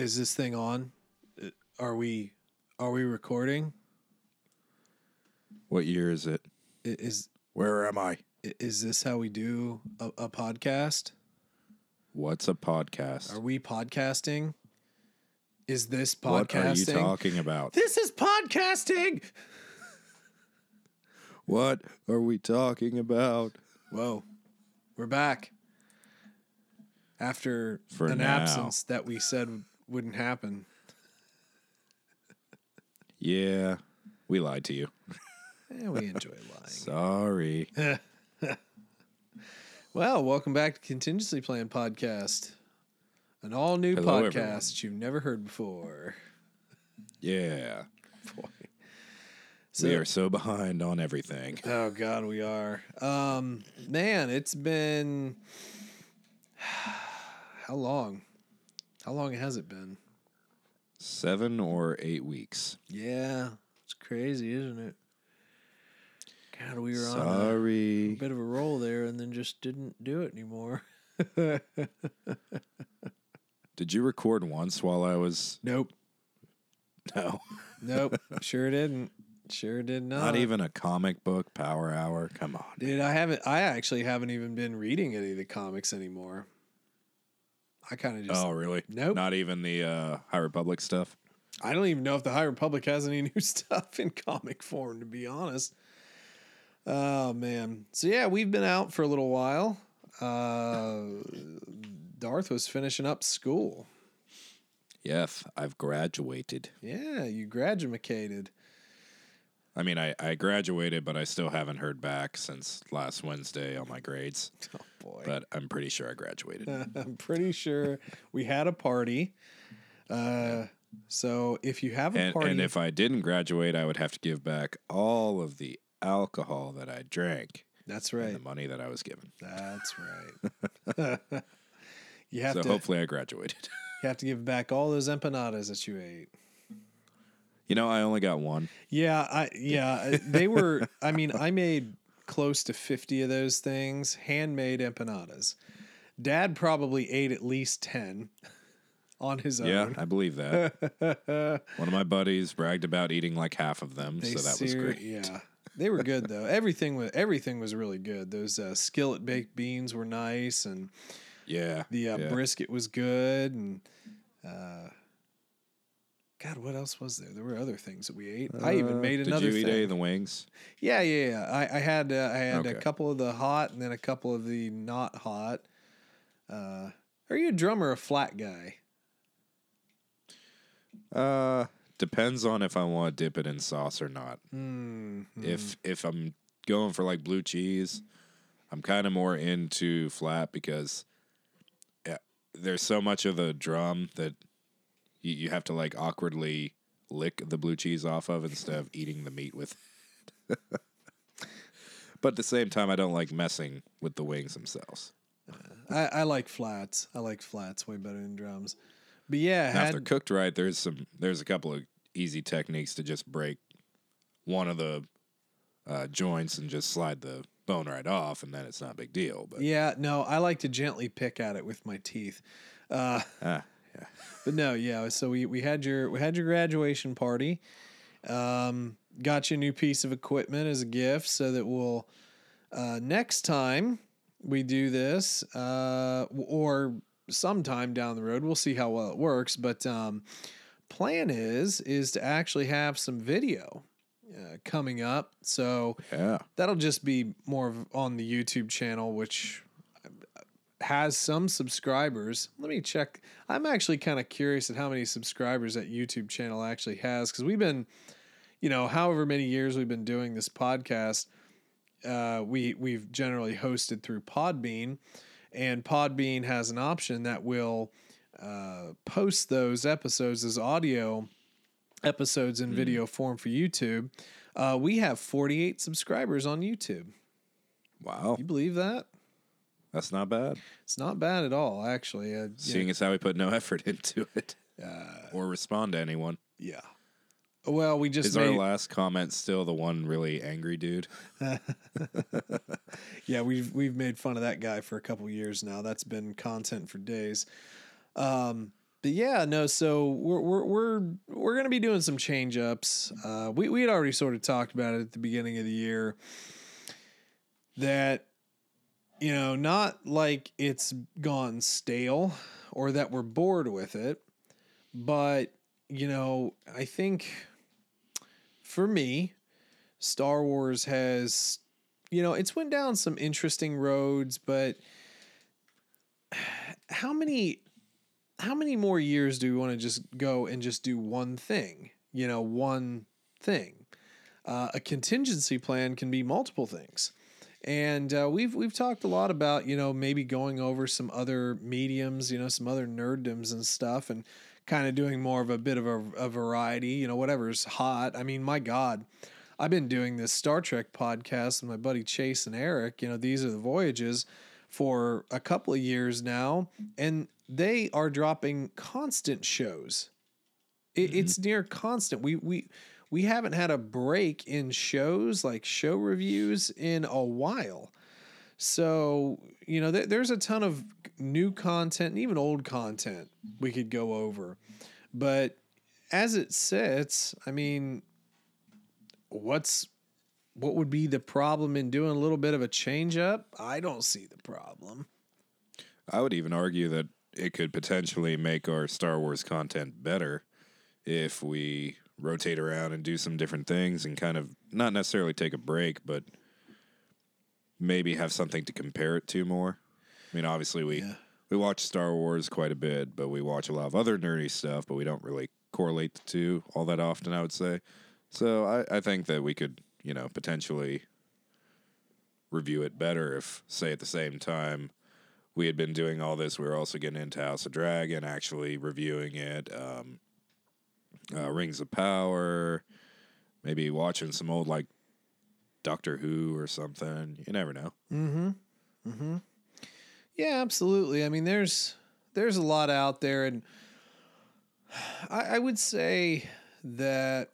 Is this thing on? Uh, Are we are we recording? What year is it? I- Is Where am I? i- is this how we do a, a podcast? What's a podcast? Are we podcasting? Is this podcasting? what are you talking about? This is podcasting. What are we talking about? Whoa, we're back after For an now. absence that we said wouldn't happen. Yeah, we lied to you. And we enjoy lying. Sorry. Well, welcome back to Contingency Plan Podcast, an all new Hello, podcast everyone. that you've never heard before. Yeah, Boy. So, we are so behind on everything. Oh God, we are. Um, man, it's been how long? How long has it been? Seven or eight weeks. Yeah, it's crazy, isn't it? God, we were on a Sorry. bit of a roll there, and then just didn't do it anymore. Did you record once while I was? nope, No, nope, sure didn't. Sure did not. not even a comic book power hour. Come on. Dude, I haven't. I actually haven't even been reading any of the comics anymore. I kind of just. Oh, really? Nope. Not even the uh, High Republic stuff. I don't even know if the High Republic has any new stuff in comic form, to be honest. Oh man. So yeah, we've been out for a little while. Uh, Darth was finishing up school. Yes, I've graduated. Yeah, you graduated. I mean, I, I graduated, but I still haven't heard back since last Wednesday on my grades. Oh boy. But I'm pretty sure I graduated. I'm pretty sure we had a party. Uh, so if you have a And, party, and if I didn't graduate, I would have to give back all of the alcohol that I drank that's and right. the money that I was given. That's right. you have So to hopefully I graduated. you have to give back all those empanadas that you ate. You know, I only got one. Yeah, I yeah, they were I mean, I made close to 50 of those things, handmade empanadas. Dad probably ate at least 10 on his own. Yeah. I believe that. one of my buddies bragged about eating like half of them, They so that was great. Yeah. They were good though. Everything was everything was really good. Those uh, skillet baked beans were nice and Yeah. the uh, yeah. brisket was good and uh God, what else was there? There were other things that we ate. I even Uh, made another Did you eat thing. any of the wings? Yeah, yeah, yeah. I, I had uh, I had a couple of the hot and then a couple of the not hot. Uh, are you a drum or a flat guy? Uh, depends on if I want to dip it in sauce or not. Mm, If if I'm going for like blue cheese, I'm kind of more into flat because yeah, there's so much of the drum that you, you have to like awkwardly lick the blue cheese off of instead of eating the meat with. it. but at the same time, I don't like messing with the wings themselves. I, I like flats. I like flats way better than drums. But yeah, Now, if they're cooked right, there's some there's a couple of easy techniques to just break one of the uh, joints and just slide the bone right off, and then it's not a big deal. But yeah, no, I like to gently pick at it with my teeth. Uh, ah, yeah. but no, yeah. So we, we had your we had your graduation party. Um, got you a new piece of equipment as a gift, so that we'll uh, next time we do this, uh, or sometime down the road, we'll see how well it works. But um, plan is is to actually have some video uh, coming up. So yeah. that'll just be more of on the YouTube channel, which has some subscribers. Let me check. I'm actually kind of curious at how many subscribers that YouTube channel actually has because we've been, you know, however many years we've been doing this podcast. Uh, we we've generally hosted through Podbean, and Podbean has an option that will uh, post those episodes as audio episodes in video form for YouTube. Uh, we have 48 subscribers on YouTube. Wow, You believe that? That's not bad. It's not bad at all, actually. Uh, Seeing as how we put no effort into it yeah, or respond to anyone. yeah. Well, we just Is made, our last comment still the one really angry dude? yeah we've we've made fun of that guy for a couple years now. That's been content for days. Um, but yeah, no. So we're we're we're we're gonna be doing some change ups. Uh, we we had already sort of talked about it at the beginning of the year. That you know, not like it's gone stale or that we're bored with it, but you know, I think for me, Star Wars has, you know, it's went down some interesting roads, but how many how many more years do we want to just go and just do one thing? You know, one thing. Uh, a contingency plan can be multiple things. And uh, we've we've talked a lot about you know maybe going over some other mediums, you know, some other nerddoms and stuff, and kind of doing more of a bit of a, a variety, you know, whatever's hot. I mean, my God, I've been doing this Star Trek podcast with my buddy Chase and Eric. You know, these are the voyages for a couple of years now, and they are dropping constant shows. It, It's near constant. We we we haven't had a break in shows like show reviews in a while. So, you know, th- there's a ton of new content and even old content we could go over. But as it sits, I mean, what's what would be the problem in doing a little bit of a change up? I don't see the problem. I would even argue that it could potentially make our Star Wars content better if we rotate around and do some different things and kind of not necessarily take a break, but maybe have something to compare it to more. I mean, obviously we Yeah. we watch Star Wars quite a bit, but we watch a lot of other nerdy stuff, but we don't really correlate the two all that often. I would say. So I, I think that we could, you know, potentially review it better if, say, at the same time we had been doing all this, we were also getting into House of Dragon, actually reviewing it, um, uh, Rings of Power, maybe watching some old like Doctor Who or something. You never know. Mm-hmm. Mm-hmm. Yeah, absolutely. I mean, there's there's a lot out there, and I, I would say that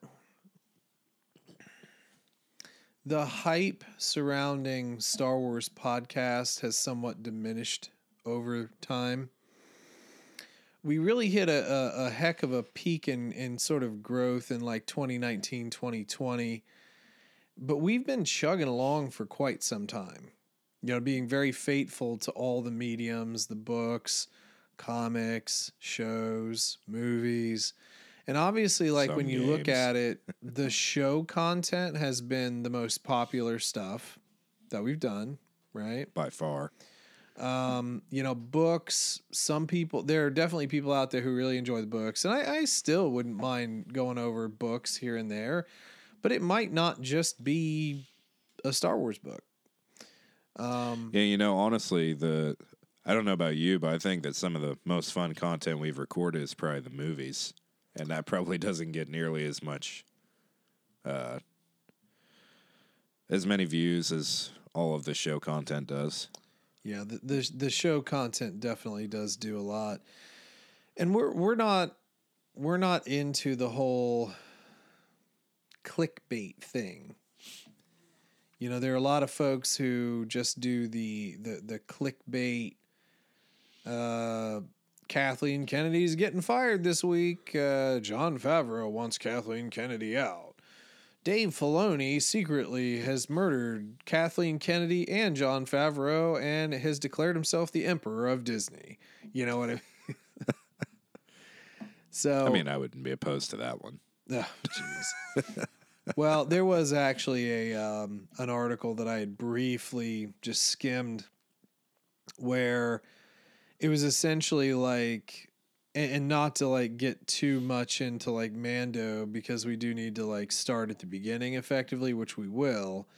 the hype surrounding Star Wars podcast has somewhat diminished over time. We really hit a, a, a heck of a peak in, in sort of growth in like 2019, 2020 but we've been chugging along for quite some time. You know, being very faithful to all the mediums, the books, comics, shows, movies. And obviously, like Some when you look at it, the show content has been the most popular stuff that we've done, right? By far. Um, you know, books, some people, there are definitely people out there who really enjoy the books. And I, I still wouldn't mind going over books here and there, but it might not just be a Star Wars book. Um, Yeah, you know, honestly, the I don't know about you, but I think that some of the most fun content we've recorded is probably the movies, and that probably doesn't get nearly as much, uh, as many views as all of the show content does. Yeah, the, the the show content definitely does do a lot, and we're we're not we're not into the whole clickbait thing. You know, there are a lot of folks who just do the the the clickbait. Uh, Kathleen Kennedy's getting fired this week. Uh, Jon Favreau wants Kathleen Kennedy out. Dave Filoni secretly has murdered Kathleen Kennedy and Jon Favreau and has declared himself the emperor of Disney. You know what I mean? so I mean, I wouldn't be opposed to that one. Oh, jeez. well, there was actually a um, an article that I had briefly just skimmed, where it was essentially like, and, and not to like get too much into like Mando because we do need to like start at the beginning effectively, which we will.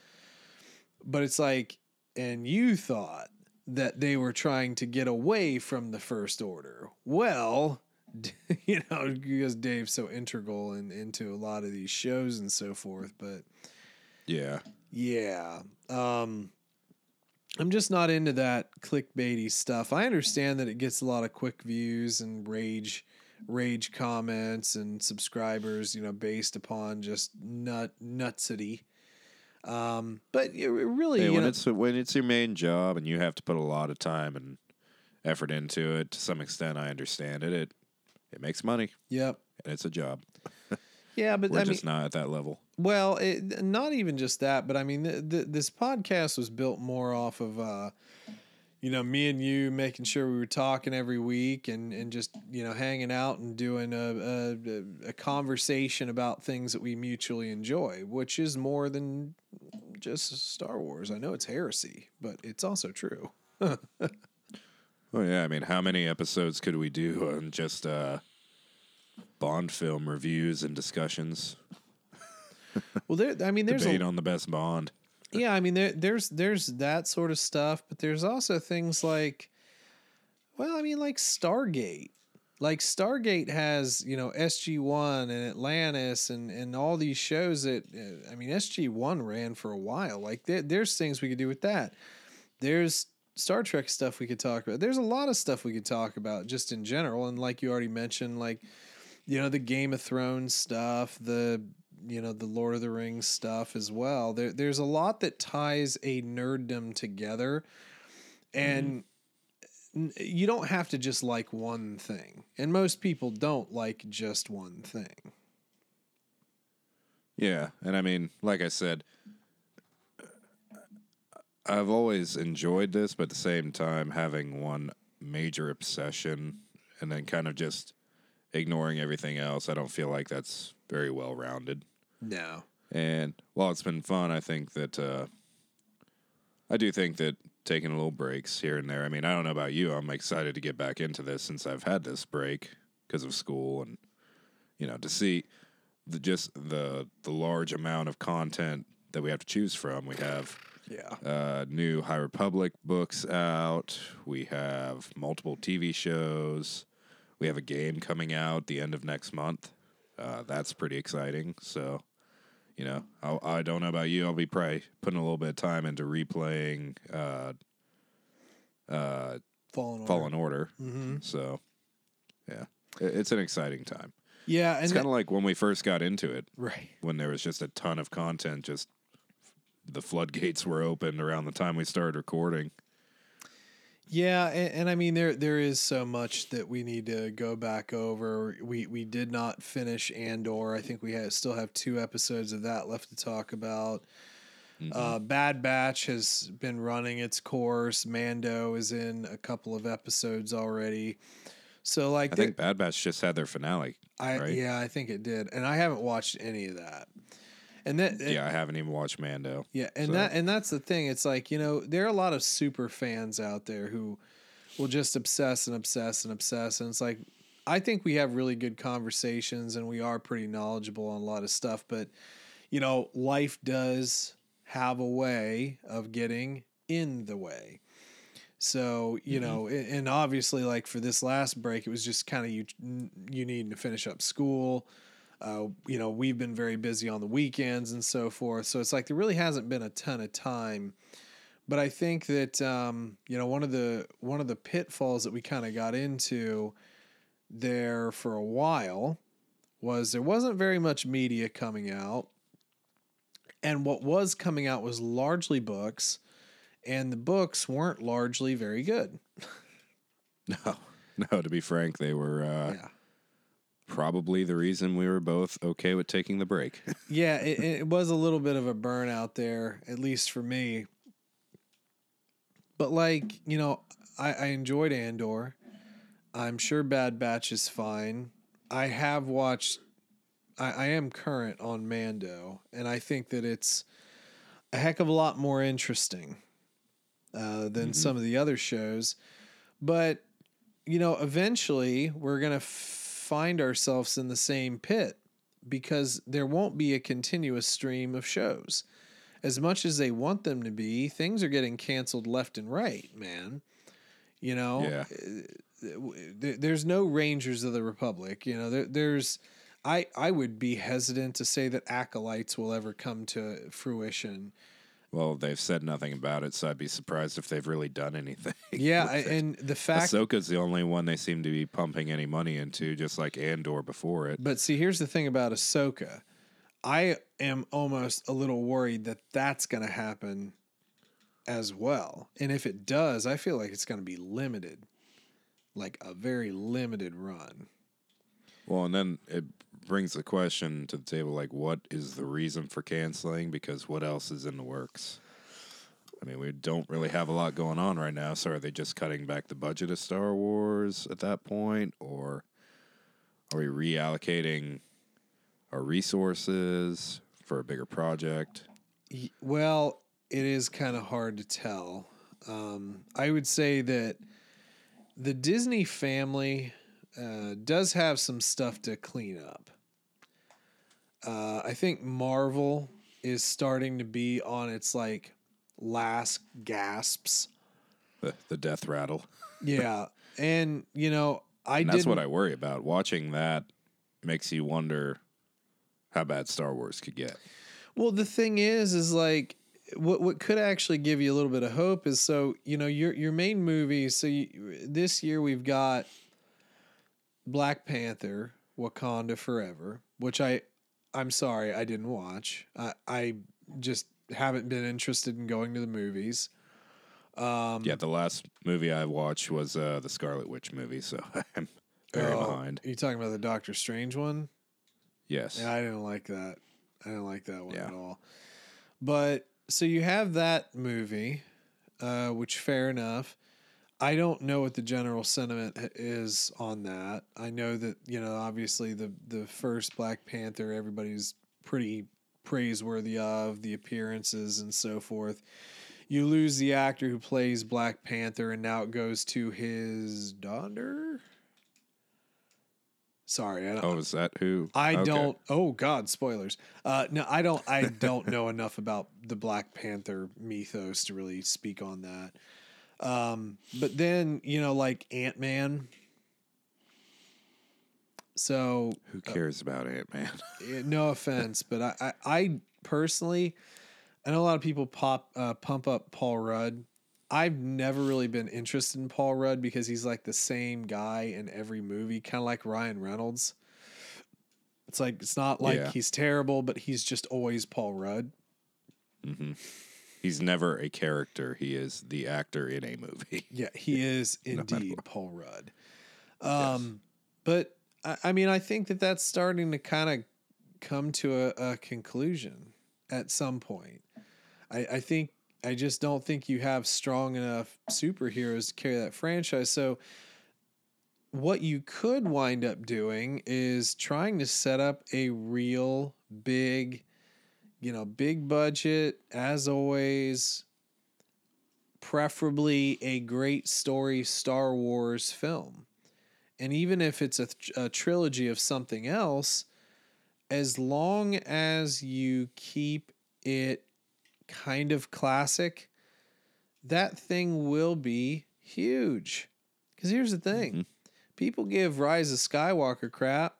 But it's like, and you thought that they were trying to get away from the First Order. Well, you know, because Dave's so integral and into a lot of these shows and so forth. But Yeah, yeah, um, I'm just not into that clickbaity stuff. I understand that it gets a lot of quick views and rage, rage comments and subscribers. You know, based upon just nut nutsity. Um, but it really, Hey, when know, it's when it's your main job and you have to put a lot of time and effort into it, to some extent, I understand it. It it makes money Yep. and it's a job. Yeah, but We're I mean, just not at that level. Well, it, not even just that, but I mean, th- th- this podcast was built more off of, uh, you know, me and you making sure we were talking every week and, and just, you know, hanging out and doing a, a, a conversation about things that we mutually enjoy, which is more than just Star Wars. I know it's heresy, but it's also true. Oh yeah, I mean, how many episodes could we do on just uh, Bond film reviews and discussions? Well, there, I mean, there's Debate a, on the best Bond. Yeah, I mean there there's there's that sort of stuff, but there's also things like well, I mean like Stargate. Like Stargate has, you know, SG1 and Atlantis and and all these shows that uh, I mean SG1 ran for a while. Like there, there's things we could do with that. There's Star Trek stuff we could talk about. There's a lot of stuff we could talk about just in general and like you already mentioned like you know the Game of Thrones stuff, the you know the Lord of the Rings stuff as well. There, there's a lot that ties a nerddom together, and mm-hmm. n you don't have to just like one thing. And most people don't like just one thing. Yeah, and I mean, like I said, uh, I've always enjoyed this, but at the same time, having one major obsession and then kind of just ignoring everything else, I don't feel like that's very well rounded. No. And while it's been fun, I think that uh, I do think that taking a little breaks here and there. I mean, I don't know about you. I'm excited to get back into this since I've had this break because of school and you know to see the just the the large amount of content that we have to choose from. We have Yeah. uh, new High Republic books out. We have multiple TV shows. We have a game coming out the end of next month. Uh, that's pretty exciting. So, you know, I'll, I don't know about you. I'll be probably putting a little bit of time into replaying uh, uh, Fallen Order. Fallen Order. hmm So, yeah, it, it's an exciting time. Yeah, and It's kind of like when we first got into it, right. when there was just a ton of content, just the floodgates were opened around the time we started recording. Yeah, and, and I mean there there is so much that we need to go back over. We we did not finish Andor. I think we have, still have two episodes of that left to talk about. Uh, Bad Batch has been running its course. Mando is in a couple of episodes already. So like I think Bad Batch just had their finale. I right? yeah, I think it did. And I haven't watched any of that. And that Yeah, I haven't even watched Mando. yeah, and So- that and that's the thing. It's like you know there are a lot of super fans out there who will just obsess and obsess and obsess, and it's like I think we have really good conversations and we are pretty knowledgeable on a lot of stuff, but you know life does have a way of getting in the way. So you mm-hmm. know, and obviously, like for this last break, it was just kind of you you needing to finish up school. Uh, you know, we've been very busy on the weekends and so forth. So it's like there really hasn't been a ton of time. But I think that um, you know one of the one of the pitfalls that we kind of got into there for a while was there wasn't very much media coming out, and what was coming out was largely books, and the books weren't largely very good. No, no. To be frank, they were uh, Yeah. Probably the reason we were both okay with taking the break. Yeah, it, it was a little bit of a burnout there, at least for me. But like, you know, I, I enjoyed Andor. I'm sure Bad Batch is fine. I have watched I, I am current on Mando, and I think that it's a heck of a lot more interesting uh, than some of the other shows. But you know, eventually we're gonna f- find ourselves in the same pit because there won't be a continuous stream of shows. As much as they want them to be, things are getting canceled left and right, man. You know, Yeah. Uh, there's no Rangers of the Republic. You know, there, there's. I I would be hesitant to say that acolytes will ever come to fruition. Well, they've said nothing about it, so I'd be surprised if they've really done anything. Yeah, with I- it. and the fact. Ahsoka's the only one they seem to be pumping any money into, just like Andor before it. But see, here's the thing about Ahsoka. I am almost a little worried that that's going to happen as well. And if it does, I feel like it's going to be limited, like a very limited run. Well, and then it brings the question to the table like, what is the reason for canceling? Because what else is in the works? I mean, we don't really have a lot going on right now. So are they just cutting back the budget of Star Wars at that point? Or are we reallocating our resources for a bigger project? Well, it is kind of hard to tell. Um, I would say that the Disney family uh, does have some stuff to clean up. Uh, I think Marvel is starting to be on its like last gasps. The, the death rattle. Yeah, and you know I And that's what I worry about. Watching that makes you wonder how bad Star Wars could get. Well, the thing is, is like what what could actually give you a little bit of hope is so you know your your main movie. So you, this year we've got Black Panther, Wakanda Forever, which I I'm sorry I didn't watch. I I just haven't been interested in going to the movies. Um, Yeah, the last movie I watched was uh, the Scarlet Witch movie, so I'm very oh, behind. Are you talking about the Doctor Strange one? Yes. Yeah, I didn't like that. I didn't like that one Yeah. at all. But so you have that movie, uh, which fair enough. I don't know what the general sentiment is on that. I know that you know obviously the the first Black Panther everybody's pretty praiseworthy of the appearances and so forth. You lose the actor who plays Black Panther, and now it goes to his daughter. Sorry, I don't, oh, is that who? I Okay. don't. Oh God, spoilers. Uh, no, I don't. I don't know enough about the Black Panther mythos to really speak on that. Um, but then you know, like Ant Man. So Who cares about Ant Man? no offense, but I, I, I personally, I know a lot of people pop uh, pump up Paul Rudd. I've never really been interested in Paul Rudd because he's like the same guy in every movie, kind of like Ryan Reynolds. It's like it's not like Yeah. he's terrible, but he's just always Paul Rudd. He's never a character. He is the actor in a movie. Yeah, he is matter indeed. Paul Rudd. Um, but I, I mean, I think that that's starting to kind of come to a, a conclusion at some point. I, I think I just don't think you have strong enough superheroes to carry that franchise. So what you could wind up doing is trying to set up a real big, you know, big budget as always, preferably a great story Star Wars film. And even if it's a, th- a trilogy of something else, as long as you keep it kind of classic, that thing will be huge. Because here's the thing mm-hmm. people give Rise of Skywalker crap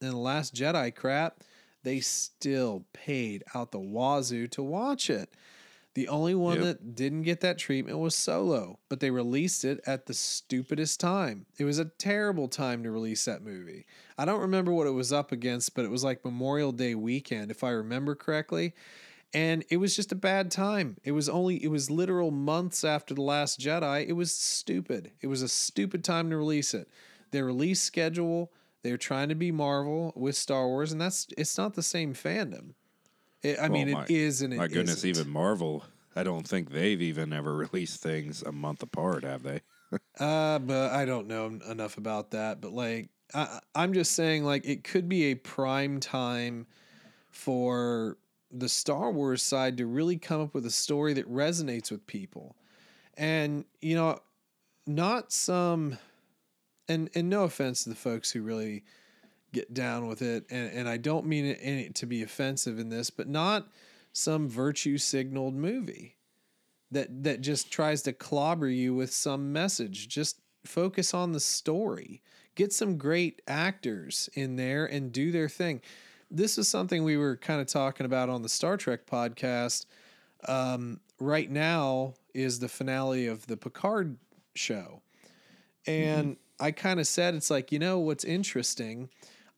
and The Last Jedi crap. They still paid out the wazoo to watch it. The only one Yep. that didn't get that treatment was Solo, but they released it at the stupidest time. It was a terrible time to release that movie. I don't remember what it was up against, but it was like Memorial Day weekend, if I remember correctly. And it was just a bad time. It was only, it was literal months after The Last Jedi. It was stupid. It was a stupid time to release it. Their release schedule, they're trying to be Marvel with Star Wars, and that's, it's not the same fandom. It, I mean, my- it is and it My goodness, isn't. even Marvel. I don't think they've even ever released things a month apart, have they? Uh, but I don't know enough about that. But like, I, I'm just saying, like, it could be a prime time for the Star Wars side to really come up with a story that resonates with people, and you know, not some, and and no offense to the folks who really get down with it, and and I don't mean it any, to be offensive in this, but not some virtue signaled movie that that just tries to clobber you with some message. Just focus on the story. Get some great actors in there and do their thing. This is something we were kind of talking about on the Star Trek podcast. Um, right now is the finale of the Picard show. And I kind of said, it's like, you know, what's interesting?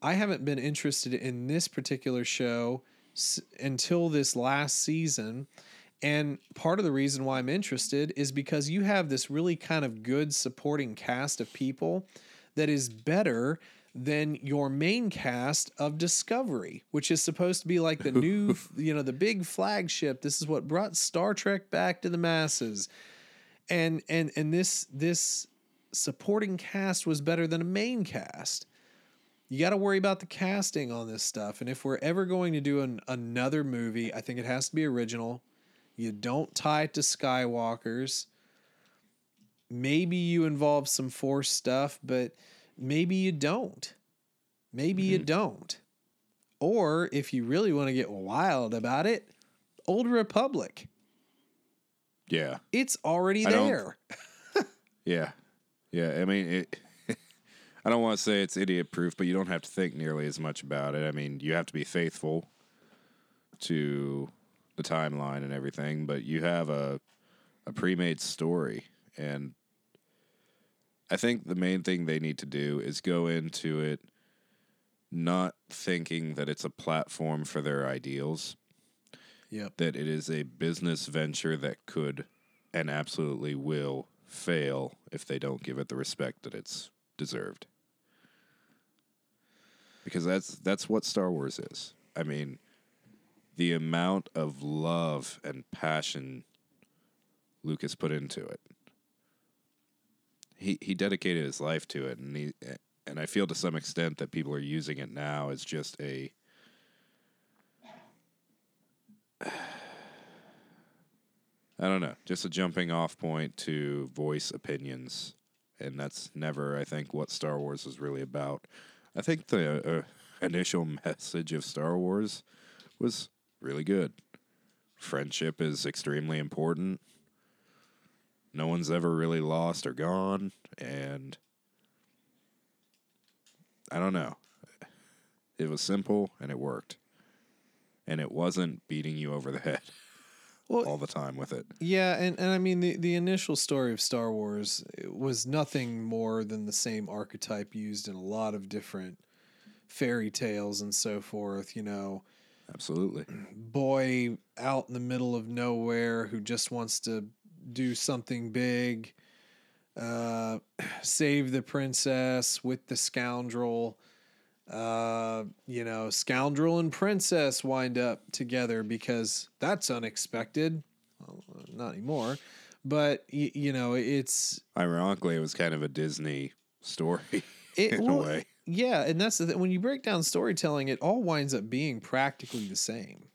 I haven't been interested in this particular show s- until this last season. And part of the reason why I'm interested is because you have this really kind of good supporting cast of people that is better than your main cast of Discovery, which is supposed to be like the new, you know, the big flagship. This is what brought Star Trek back to the masses. And and and this this supporting cast was better than a main cast. You got to worry about the casting on this stuff. And if we're ever going to do an, another movie, I think it has to be original. You don't tie it to Skywalkers. Maybe you involve some Force stuff, but maybe you don't. Maybe you mm-hmm. don't. Or if you really want to get wild about it, Old Republic. Yeah. It's already I there. Yeah. Yeah. I mean, it, I don't want to say it's idiot proof, but you don't have to think nearly as much about it. I mean, you have to be faithful to the timeline and everything, but you have a a pre-made story and I think the main thing they need to do is go into it not thinking that it's a platform for their ideals, Yep. that it is a business venture that could and absolutely will fail if they don't give it the respect that it's deserved. Because that's that's what Star Wars is. I mean, the amount of love and passion Lucas put into it. He he dedicated his life to it and he and I feel to some extent that people are using it now as just a I don't know, just a jumping off point to voice opinions. And that's never, I think, what Star Wars is really about. I think the uh, initial message of Star Wars was really good. Friendship is extremely important. No one's ever really lost or gone. And I don't know. It was simple and it worked. And it wasn't beating you over the head Well, all the time with it. Yeah, and, and I mean the, the initial story of Star Wars was nothing more than the same archetype used in a lot of different fairy tales and so forth, you know. Absolutely. Boy out in the middle of nowhere who just wants to do something big, uh, save the princess with the scoundrel. Uh, you know, scoundrel and princess wind up together because that's unexpected. Well, not anymore, but y- you know, it's Ironically, it was kind of a Disney story it, in well, a way. Yeah, and that's the th- when you break down storytelling, it all winds up being practically the same.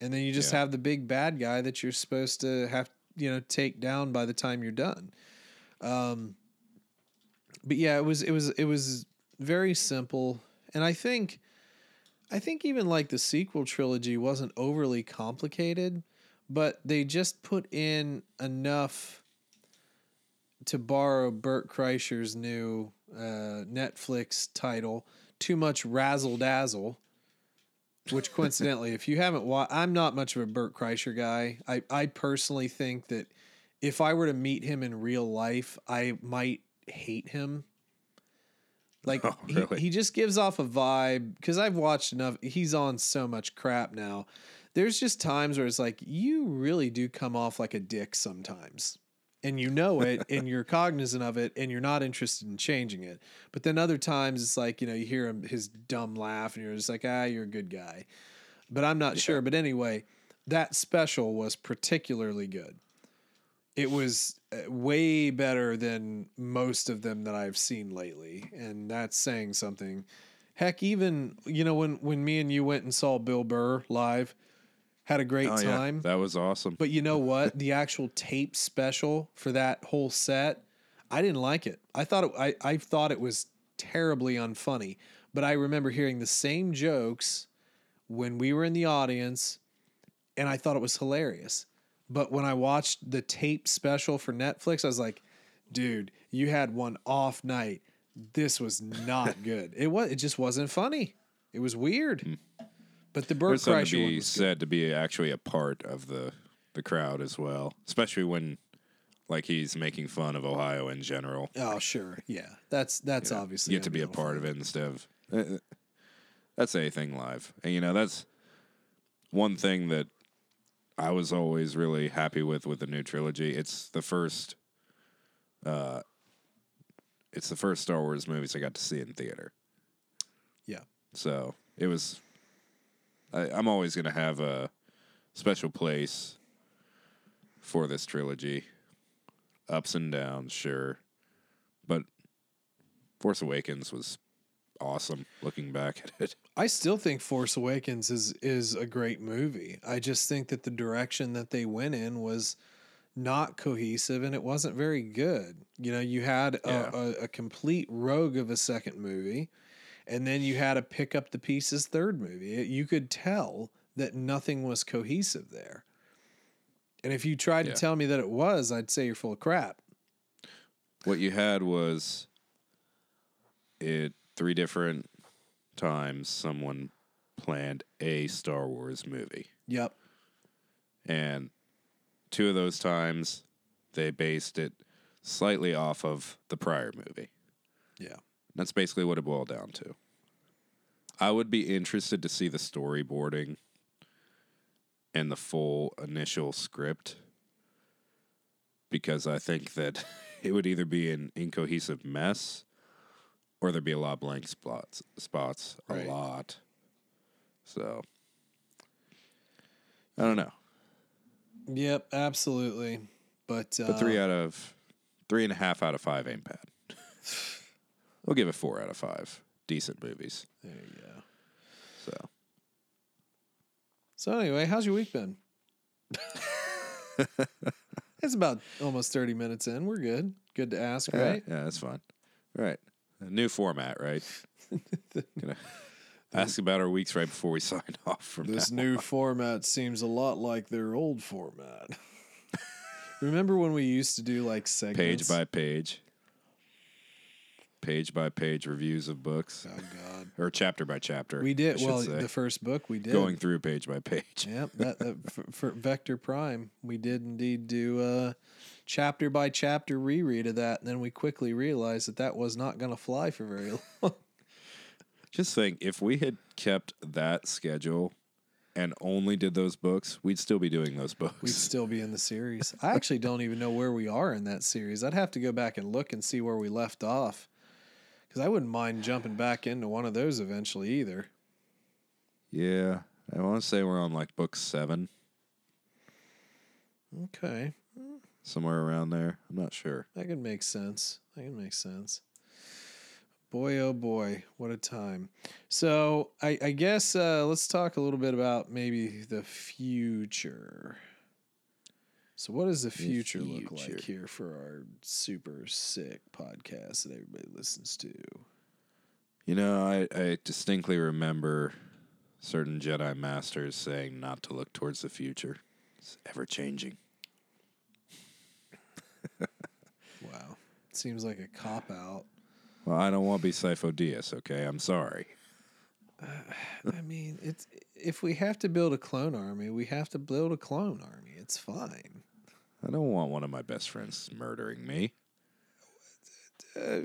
And then you just Yeah. have the big bad guy that you're supposed to have, you know, take down by the time you're done. Um but yeah, it was it was it was very simple. And I think I think even like the sequel trilogy wasn't overly complicated, but they just put in enough to borrow Bert Kreischer's new uh, Netflix title, Too Much Razzle Dazzle, which coincidentally, if you haven't watched, I'm not much of a Bert Kreischer guy. I, I personally think that if I were to meet him in real life, I might hate him. Like Oh, he, really? he just gives off a vibe because I've watched enough. He's on so much crap now. There's just times where it's like you really do come off like a dick sometimes and you know it and you're cognizant of it and you're not interested in changing it. But then other times it's like, you know, you hear him his dumb laugh and you're just like, ah, you're a good guy. But I'm not sure. But anyway, that special was particularly good. It was uh, way better than most of them that I've seen lately. And that's saying something. Heck, even, you know, when, when me and you went and saw Bill Burr live, had a great Oh, yeah. time. That was awesome. But you know what? the actual tape special for that whole set, I didn't like it. I thought it, I I thought it was terribly unfunny. But I remember hearing the same jokes when we were in the audience, and I thought it was hilarious. But when I watched the tape special for Netflix, I was like, "Dude, you had one off night. This was not good. It was. It just wasn't funny. It was weird." But the something Kreischer to be said to be actually a part of the the crowd as well, especially when like he's making fun of Ohio in general. Oh, sure. Yeah. That's that's You know, obviously you get to be a part of it instead of uh, uh, that's anything live, and you know that's one thing that I was always really happy with with the new trilogy. It's the first, uh, it's the first Star Wars movies I got to see in theater. Yeah. So it was. I, I'm always going to have a special place for this trilogy. Ups and downs, sure. But Force Awakens was awesome looking back at it. I still think Force Awakens is is a great movie. I just think that the direction that they went in was not cohesive and it wasn't very good. You know, you had a, Yeah. a, a complete rogue of a second movie, and then you had a pick up the pieces third movie. It- you could tell that nothing was cohesive there. And if you tried Yeah. to tell me that it was, I'd say you're full of crap. What you had was it three different times someone planned a Star Wars movie. Yep. And two of those times they based it slightly off of the prior movie. Yeah. That's basically what it boiled down to. I would be interested to see the storyboarding and the full initial script because I think that it would either be an incohesive mess or there'd be a lot of blank spots spots Right. a lot. So I don't know. Yep, absolutely. But uh, But three out of three and a half out of five ain't bad. we'll give it four out of five. Decent movies. there you go. So So anyway, how's your week been? it's about almost thirty minutes in. We're good. Good to ask, right? yeah, that's fine. Right. A new format, right? Gonna ask about our weeks right before we sign off from This new on. format seems a lot like their old format. Remember when we used to do like segments? page by page. Page by page reviews of books. Oh God, Or chapter by chapter. we did. Well, say. the first book we did. going through page by page. Yep, that, that for, for Vector Prime, we did indeed do a chapter by chapter reread of that, and then we quickly realized that that was not going to fly for very long. Just think, if we had kept that schedule and only did those books, we'd still be doing those books. We'd still be in the series. I actually don't even know where we are in that series. I'd have to go back and look and see where we left off. Because I wouldn't mind jumping back into one of those eventually either. yeah, I want to say we're on like book seven, Okay. somewhere around there. I'm not sure. That could make sense. That could make sense. Boy, oh boy, what a time. So, I, I guess uh, let's talk a little bit about maybe the future. So, what does the future, look like here for our super sick podcast that everybody listens to? You know, I, I distinctly remember certain Jedi masters saying not to look towards the future. It's ever changing. Wow. Seems like a cop out. Well, I don't want to be Sifo Dyas, okay? I'm sorry. I mean, it's if we have to build a clone army, we have to build a clone army. It's fine. I don't want one of my best friends murdering me. Uh,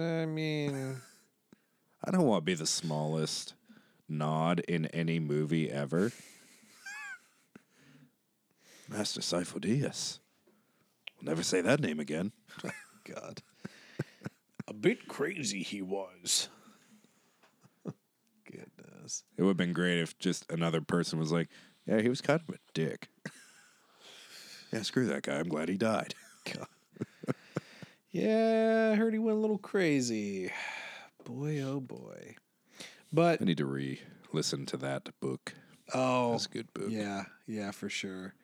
I mean, I don't want to be the smallest nod in any movie ever. Master Sifo Dyas. We'll never say that name again. Oh, God. a bit crazy he was. Goodness. It would have been great if just another person was like, yeah, he was kind of a dick. yeah, screw that guy. I'm glad he died. Yeah, I heard he went a little crazy. Boy, oh boy. But I need to re listen to that book. oh, That's a good book. yeah, yeah, for sure.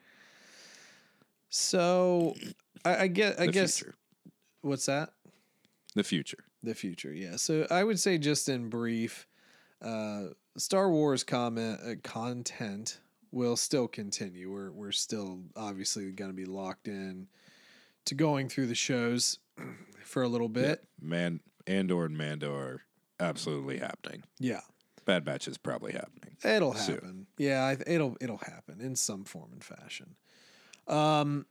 So, I, I get. I the guess future. what's that? The future. The future, yeah. So I would say, just in brief, uh, Star Wars comment uh, content will still continue. We're we're still obviously going to be locked in to going through the shows for a little bit. Man, Andor and Mando are absolutely happening. Yeah, Bad Batch is probably happening. it'll Soon. happen. Yeah, I, it'll it'll happen in some form and fashion. Um,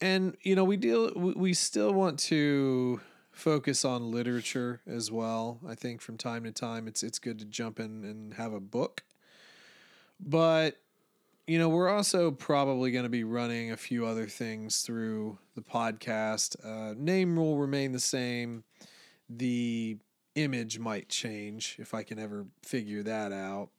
and you know we deal we, we still want to focus on literature as well. I think from time to time it's it's good to jump in and have a book. But you know, we're also probably going to be running a few other things through the podcast. Uh, name will remain the same. The image might change if I can ever figure that out.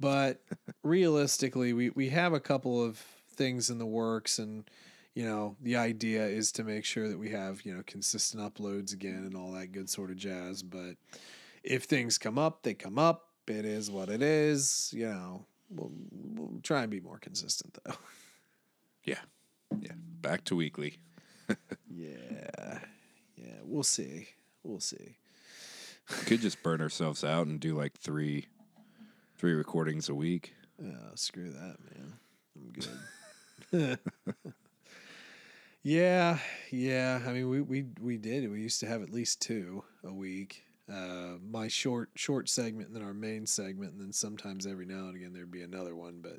But realistically, we, we have a couple of things in the works and you know, the idea is to make sure that we have, you know, consistent uploads again and all that good sort of jazz. But if things come up, they come up. It is what it is. You know, we'll, we'll try and be more consistent though. Yeah. Yeah. Back to weekly. yeah. Yeah. We'll see. We'll see. Could just burn ourselves out and do like three three recordings a week. Oh, screw that, man. I'm good. yeah, yeah. I mean, we, we we did. We used to have at least two a week. Uh, my short short segment, and then our main segment, and then sometimes every now and again there'd be another one. But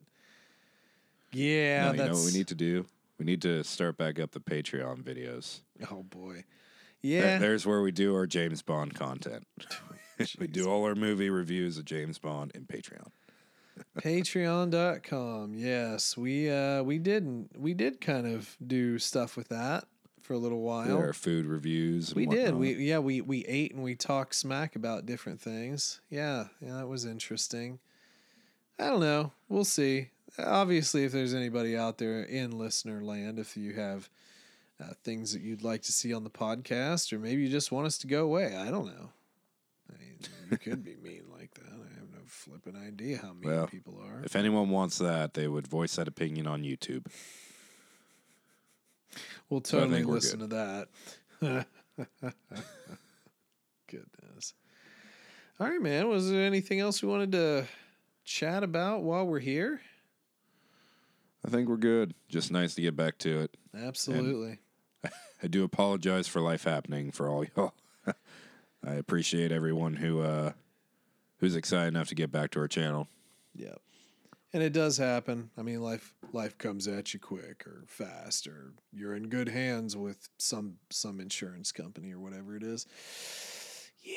yeah, No, you know that's what we need to do? We need to start back up the Patreon videos. oh boy, yeah. There's where we do our James Bond content. we do all our movie reviews of James Bond in Patreon. Patreon.com. Yes, we uh we didn't we did kind of do stuff with that for a little while. our food reviews. and We did. We yeah, we we ate and we talked smack about different things. Yeah, yeah, that was interesting. I don't know. We'll see. Obviously, if there's anybody out there in listener land, if you have uh, things that you'd like to see on the podcast, or maybe you just want us to go away, I don't know. I mean, you could be mean like that. I have no flipping idea how mean Well, people are. If anyone wants that, they would voice that opinion on YouTube. We'll totally we're listen to that. Goodness. All right, man. Was there anything else we wanted to chat about while we're here? I think we're good. Just nice to get back to it. Absolutely. I do apologize for life happening for all y'all. I appreciate everyone who uh who's excited enough to get back to our channel. Yep. And it does happen. I mean, life life comes at you quick or fast, or you're in good hands with some some insurance company or whatever it is. Yeah,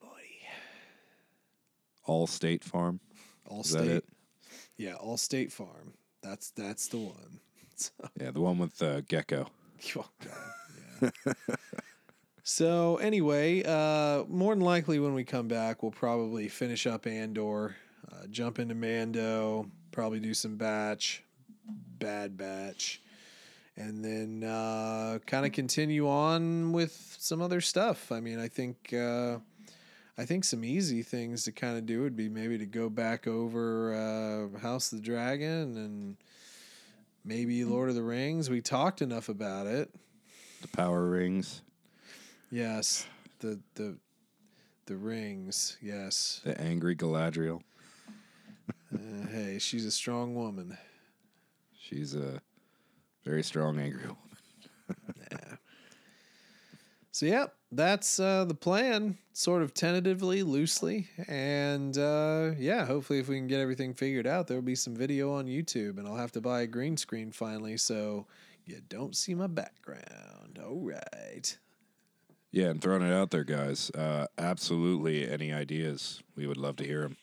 buddy. All State Farm. All Is that state. it? Yeah, All State Farm. That's that's the one. So, Yeah, the one with uh, Gecko. Oh, God, yeah. so anyway, uh, more than likely when we come back, we'll probably finish up Andor, uh, jump into Mando, probably do some batch, bad batch, and then uh, kind of continue on with some other stuff. I mean, I think. Uh, I think some easy things to kind of do would be maybe to go back over uh, House of the Dragon and maybe Lord of the Rings. We talked enough about it. The Power Rings. Yes, the the the rings. Yes. The Angry Galadriel. Uh, hey, she's a strong woman. She's a very strong angry woman. Yeah. So yeah, that's uh, the plan, sort of tentatively, loosely, and uh, yeah, hopefully, if we can get everything figured out, there'll be some video on YouTube, and I'll have to buy a green screen finally, so you don't see my background. All right. Yeah, and throwing it out there, guys. Uh, absolutely, any ideas? We would love to hear them.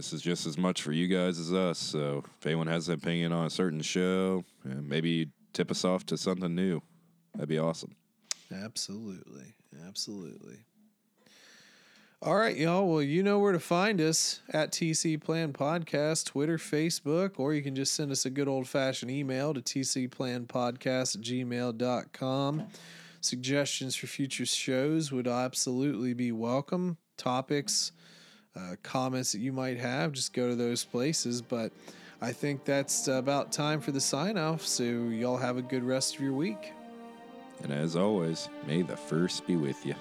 This is just as much for you guys as us. So if anyone has an opinion on a certain show, uh, maybe tip us off to something new. That'd be awesome. Absolutely. Absolutely. All right, y'all. Well, you know where to find us at TC Plan Podcast, Twitter, Facebook, or you can just send us a good old fashioned email to tcplanpodcast at gmail.com. Suggestions for future shows would absolutely be welcome. Topics, uh, comments that you might have, just go to those places. But I think that's about time for the sign off. So, y'all have a good rest of your week. And as always, may the Force be with you.